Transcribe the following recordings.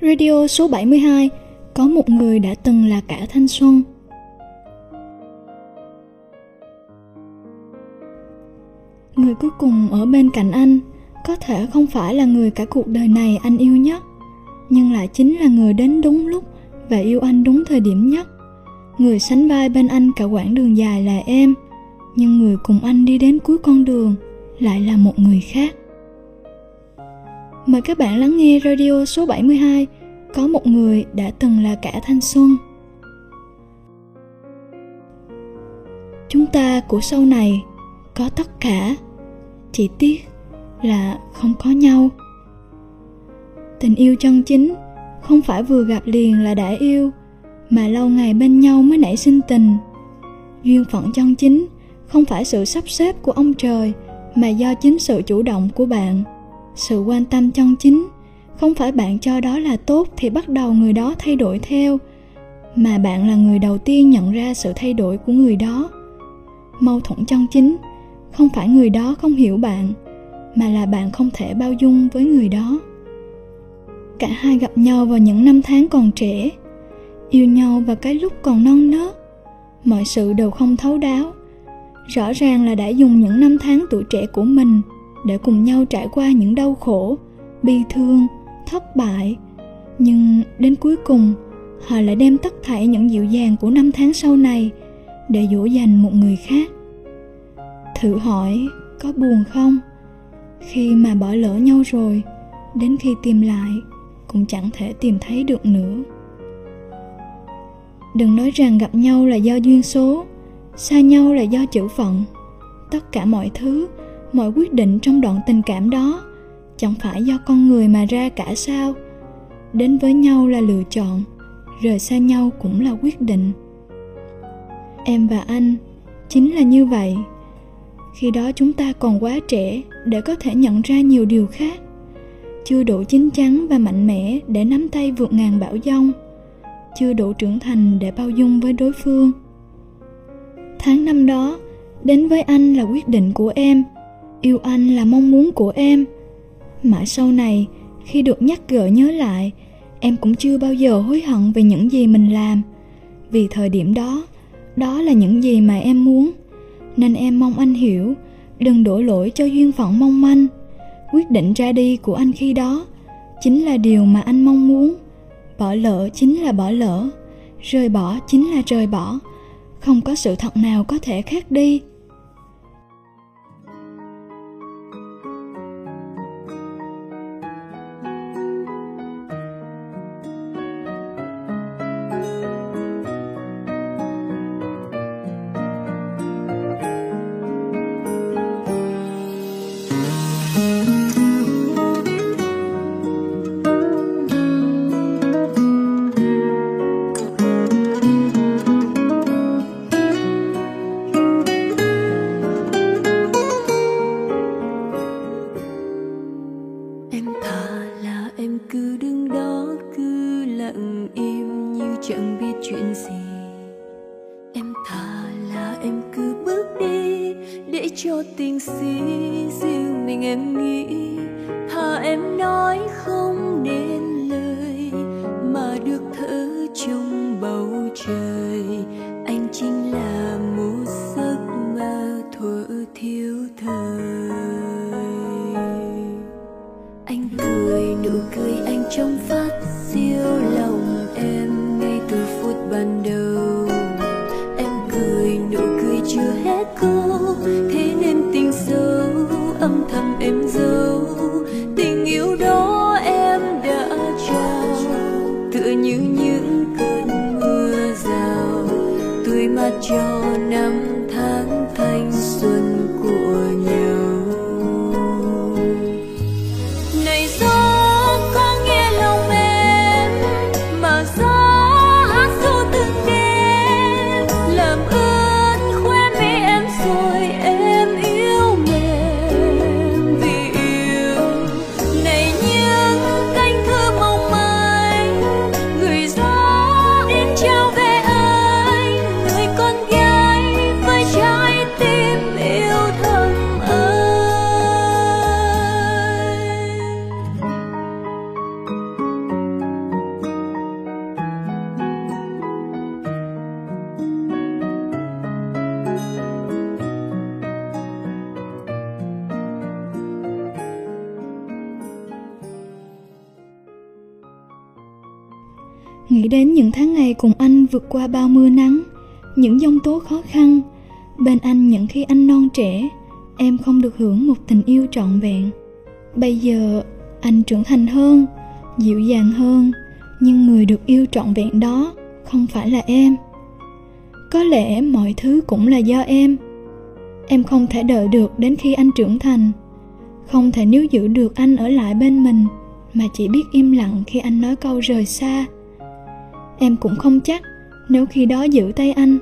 Radio số 72 Có một người đã từng là cả thanh xuân. Người cuối cùng ở bên cạnh anh, Có thể không phải là người cả cuộc đời này anh yêu nhất, Nhưng lại chính là người đến đúng lúc Và yêu anh đúng thời điểm nhất. Người sánh vai bên anh cả quãng đường dài là em, Nhưng người cùng anh đi đến cuối con đường Lại là một người khác. Mời các bạn lắng nghe radio số 72 có một người đã từng là cả thanh xuân. Chúng ta của sau này có tất cả, Chỉ tiếc là không có nhau. Tình yêu chân chính không phải vừa gặp liền là đã yêu, Mà lâu ngày bên nhau mới nảy sinh tình. Duyên phận chân chính không phải sự sắp xếp của ông trời, Mà do chính sự chủ động của bạn, sự quan tâm chân chính không phải bạn cho đó là tốt thì bắt đầu người đó thay đổi theo, mà bạn là người đầu tiên nhận ra sự thay đổi của người đó. Mâu thuẫn chân chính, không phải người đó không hiểu bạn, mà là bạn không thể bao dung với người đó. Cả hai gặp nhau vào những năm tháng còn trẻ, yêu nhau vào cái lúc còn non nớt, mọi sự đều không thấu đáo. Rõ ràng là đã dùng những năm tháng tuổi trẻ của mình để cùng nhau trải qua những đau khổ, bi thương thất bại. Nhưng đến cuối cùng, họ lại đem tất thảy những dịu dàng của năm tháng sau này để dỗ dành một người khác. Thử hỏi, có buồn không? Khi mà bỏ lỡ nhau rồi, đến khi tìm lại, cũng chẳng thể tìm thấy được nữa. Đừng nói rằng gặp nhau là do duyên số, xa nhau là do chữ phận. Tất cả mọi thứ, mọi quyết định trong đoạn tình cảm đó chẳng phải do con người mà ra cả sao? Đến với nhau là lựa chọn, rời xa nhau cũng là quyết định. Em và anh, chính là như vậy. Khi đó chúng ta còn quá trẻ để có thể nhận ra nhiều điều khác. Chưa đủ chín chắn và mạnh mẽ để nắm tay vượt ngàn bão giông. Chưa đủ trưởng thành để bao dung với đối phương. Tháng năm đó, đến với anh là quyết định của em. Yêu anh là mong muốn của em mãi sau này, khi được nhắc gỡ nhớ lại, em cũng chưa bao giờ hối hận về những gì mình làm. Vì thời điểm đó đó là những gì mà em muốn, nên em mong anh hiểu, đừng đổ lỗi cho duyên phận mong manh. Quyết định ra đi của anh khi đó chính là điều mà anh mong muốn. Bỏ lỡ chính là bỏ lỡ, rời bỏ chính là rời bỏ. Không có sự thật nào có thể khác đi. Qua bao mưa nắng, những giông tố khó khăn. Bên anh những khi anh non trẻ, em không được hưởng một tình yêu trọn vẹn. Bây giờ, anh trưởng thành hơn, dịu dàng hơn, nhưng người được yêu trọn vẹn đó không phải là em. Có lẽ mọi thứ cũng là do em. Em không thể đợi được đến khi anh trưởng thành. Không thể níu giữ được anh ở lại bên mình, mà chỉ biết im lặng khi anh nói câu rời xa. Em cũng không chắc nếu khi đó giữ tay anh,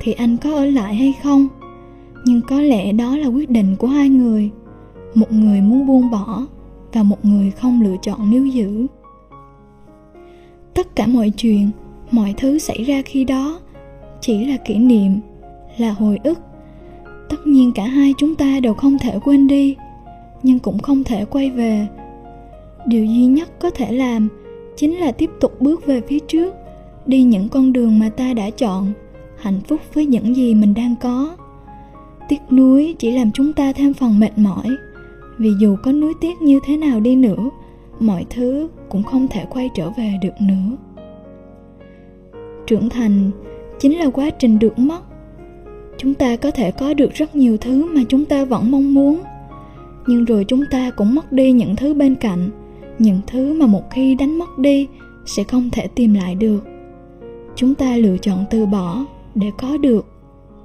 thì anh có ở lại hay không? Nhưng có lẽ đó là quyết định của hai người. Một người muốn buông bỏ và một người không lựa chọn níu giữ. Tất cả mọi chuyện, mọi thứ xảy ra khi đó chỉ là kỷ niệm, là hồi ức. Tất nhiên cả hai chúng ta đều không thể quên đi, nhưng cũng không thể quay về. Điều duy nhất có thể làm chính là tiếp tục bước về phía trước đi những con đường mà ta đã chọn, hạnh phúc với những gì mình đang có. Tiếc nuối chỉ làm chúng ta thêm phần mệt mỏi, vì dù có nuối tiếc như thế nào đi nữa, mọi thứ cũng không thể quay trở về được nữa. Trưởng thành chính là quá trình được mất. Chúng ta có thể có được rất nhiều thứ mà chúng ta vẫn mong muốn, nhưng rồi chúng ta cũng mất đi những thứ bên cạnh, những thứ mà một khi đánh mất đi sẽ không thể tìm lại được chúng ta lựa chọn từ bỏ để có được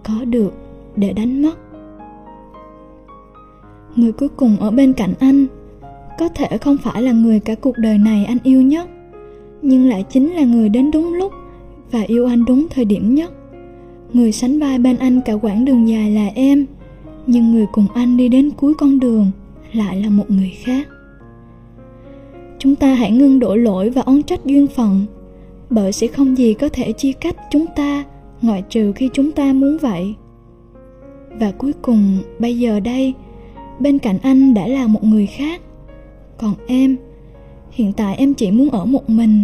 có được để đánh mất. Người cuối cùng ở bên cạnh anh có thể không phải là người cả cuộc đời này anh yêu nhất, nhưng lại chính là người đến đúng lúc và yêu anh đúng thời điểm nhất. Người sánh vai bên anh cả quãng đường dài là em, nhưng người cùng anh đi đến cuối con đường lại là một người khác. Chúng ta hãy ngưng đổ lỗi và oán trách duyên phận bởi sẽ không gì có thể chia cách chúng ta, ngoại trừ khi chúng ta muốn vậy. Và cuối cùng, bây giờ đây, bên cạnh anh đã là một người khác. Còn em, hiện tại em chỉ muốn ở một mình.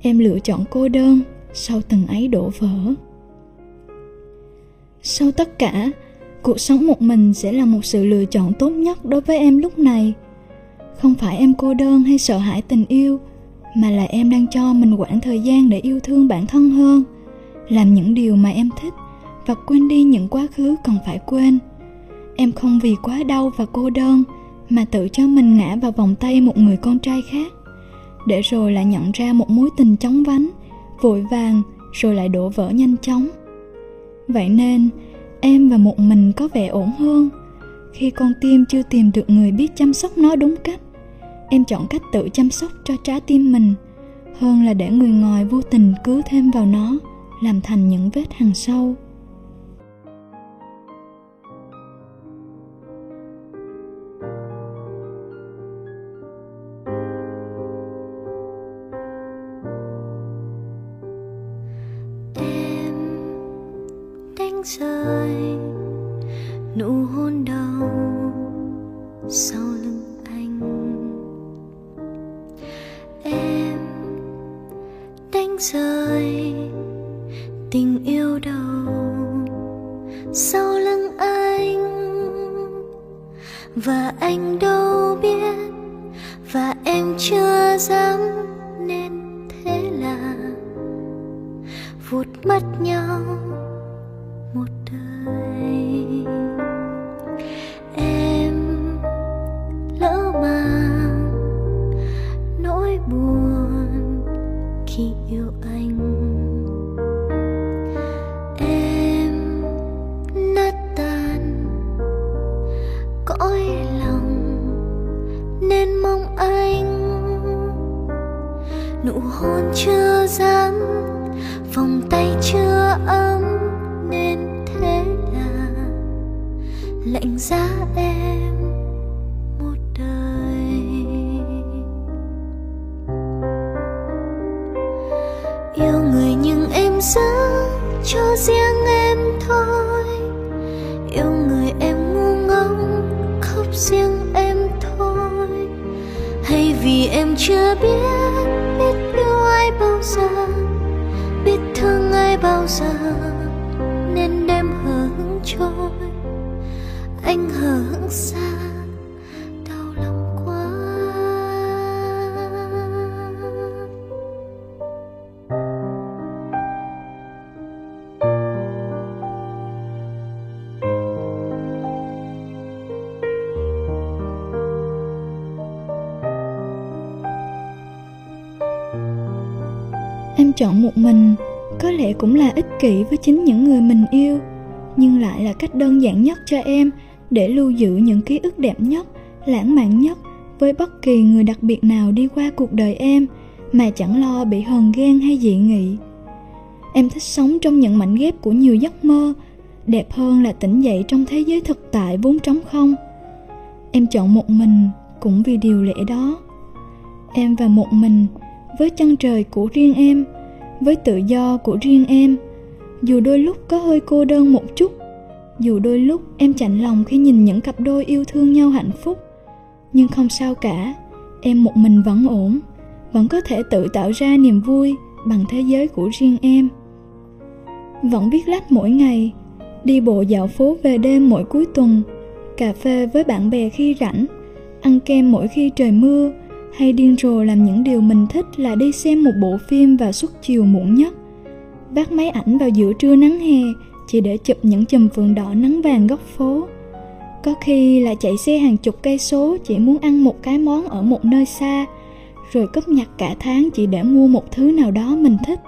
Em lựa chọn cô đơn sau từng ấy đổ vỡ. Sau tất cả, cuộc sống một mình sẽ là một sự lựa chọn tốt nhất đối với em lúc này. Không phải em cô đơn hay sợ hãi tình yêu mà là em đang cho mình quãng thời gian để yêu thương bản thân hơn. Làm những điều mà em thích và quên đi những quá khứ còn phải quên. Em không vì quá đau và cô đơn mà tự cho mình ngã vào vòng tay một người con trai khác. Để rồi lại nhận ra một mối tình chóng vánh, vội vàng rồi lại đổ vỡ nhanh chóng. Vậy nên, em và một mình có vẻ ổn hơn khi con tim chưa tìm được người biết chăm sóc nó đúng cách em chọn cách tự chăm sóc cho trái tim mình, hơn là để người ngoài vô tình cứ thêm vào nó, làm thành những vết hằn sâu. Rơi nụ hôn đầu sau rơi. Tình yêu đầu sau lưng anh và anh đã giữ cho riêng em thôi. Yêu người em ngu ngốc, khóc riêng em thôi. Hay vì em chưa biết biết yêu ai bao giờ, biết thương ai bao giờ, nên đem hờ hững trôi. Anh hững xa chọn một mình, có lẽ cũng là ích kỷ với chính những người mình yêu. Nhưng lại là cách đơn giản nhất cho em để lưu giữ những ký ức đẹp nhất, lãng mạn nhất với bất kỳ người đặc biệt nào đi qua cuộc đời em mà chẳng lo bị hờn ghen hay dị nghị. Em thích sống trong những mảnh ghép của nhiều giấc mơ, đẹp hơn là tỉnh dậy trong thế giới thực tại vốn trống không. Em chọn một mình cũng vì điều lẽ đó. Em và một mình, với chân trời của riêng em với tự do của riêng em. Dù đôi lúc có hơi cô đơn một chút, dù đôi lúc em chạnh lòng khi nhìn những cặp đôi yêu thương nhau hạnh phúc, nhưng không sao cả, em một mình vẫn ổn, vẫn có thể tự tạo ra niềm vui bằng thế giới của riêng em. Vẫn viết lách mỗi ngày, đi bộ dạo phố về đêm mỗi cuối tuần, cà phê với bạn bè khi rảnh, ăn kem mỗi khi trời mưa hay điên rồ làm những điều mình thích là đi xem một bộ phim vào suốt chiều muộn nhất. Vác máy ảnh vào giữa trưa nắng hè, chỉ để chụp những chùm phượng đỏ nắng vàng góc phố. Có khi là chạy xe hàng chục cây số chỉ muốn ăn một cái món ở một nơi xa, rồi cúp nhặt cả tháng chỉ để mua một thứ nào đó mình thích.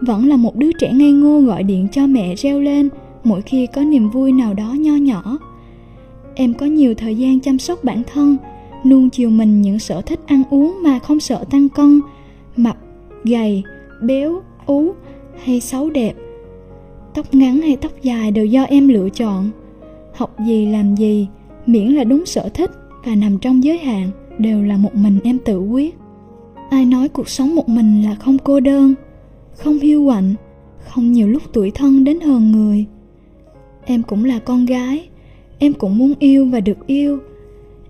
Vẫn là một đứa trẻ ngây ngô gọi điện cho mẹ reo lên mỗi khi có niềm vui nào đó nho nhỏ. Em có nhiều thời gian chăm sóc bản thân nuông chiều mình những sở thích ăn uống mà không sợ tăng cân, mập, gầy, béo, ú hay xấu đẹp. Tóc ngắn hay tóc dài đều do em lựa chọn. Học gì làm gì, miễn là đúng sở thích và nằm trong giới hạn đều là một mình em tự quyết. Ai nói cuộc sống một mình là không cô đơn, không hiu quạnh, không nhiều lúc tuổi thân đến hờn người. Em cũng là con gái, em cũng muốn yêu và được yêu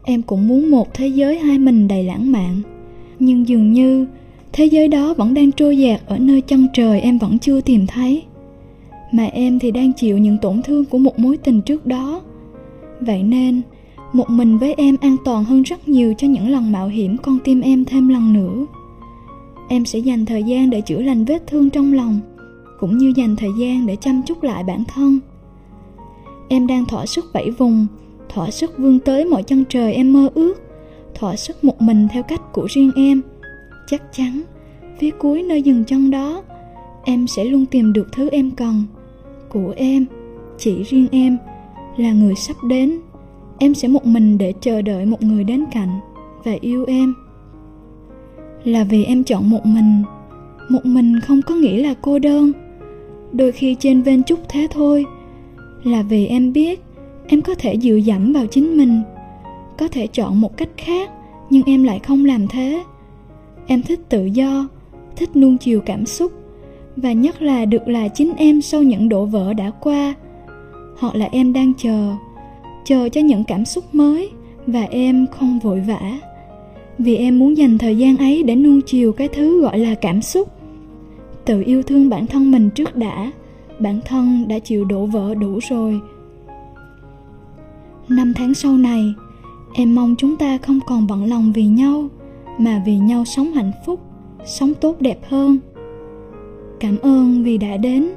em cũng muốn một thế giới hai mình đầy lãng mạn. Nhưng dường như, thế giới đó vẫn đang trôi dạt ở nơi chân trời em vẫn chưa tìm thấy. Mà em thì đang chịu những tổn thương của một mối tình trước đó. Vậy nên, một mình với em an toàn hơn rất nhiều cho những lần mạo hiểm con tim em thêm lần nữa. Em sẽ dành thời gian để chữa lành vết thương trong lòng, cũng như dành thời gian để chăm chút lại bản thân. Em đang thỏa sức vẫy vùng thỏa sức vươn tới mọi chân trời em mơ ước. Thỏa sức một mình theo cách của riêng em. Chắc chắn, phía cuối nơi dừng chân đó, em sẽ luôn tìm được thứ em cần. Của em, chỉ riêng em, là người sắp đến. Em sẽ một mình để chờ đợi một người đến cạnh và yêu em. Là vì em chọn một mình. Một mình không có nghĩa là cô đơn. Đôi khi trên ven chút thế thôi. Là vì em biết em có thể dựa dẫm vào chính mình. Có thể chọn một cách khác, nhưng em lại không làm thế. Em thích tự do, thích nuông chiều cảm xúc, và nhất là được là chính em sau những đổ vỡ đã qua. Hoặc là em đang chờ chờ cho những cảm xúc mới, và em không vội vã. Vì em muốn dành thời gian ấy để nuông chiều cái thứ gọi là cảm xúc. Tự yêu thương bản thân mình trước đã, bản thân đã chịu đổ vỡ đủ rồi năm tháng sau này, em mong chúng ta không còn bận lòng vì nhau, mà vì nhau sống hạnh phúc, sống tốt đẹp hơn. Cảm ơn vì đã đến.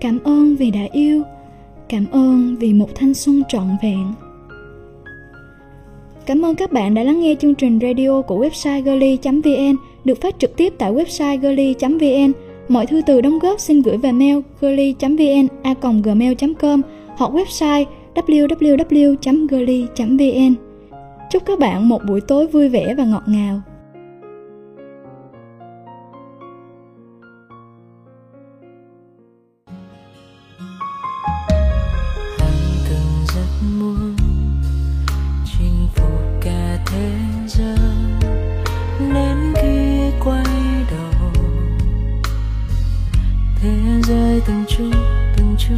Cảm ơn vì đã yêu. Cảm ơn vì một thanh xuân trọn vẹn. Cảm ơn các bạn đã lắng nghe chương trình radio của website girly.vn được phát trực tiếp tại website girly.vn. Mọi thư từ đóng góp xin gửi về mail girly.vn a gmail.com hoặc website www.girly.vn. Chúc các bạn một buổi tối vui vẻ và ngọt ngào. thế giới từng chút từng chút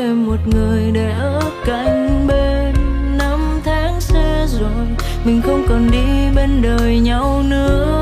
thêm một người để ở cạnh bên. Năm tháng xưa rồi, mình không còn đi bên đời nhau nữa.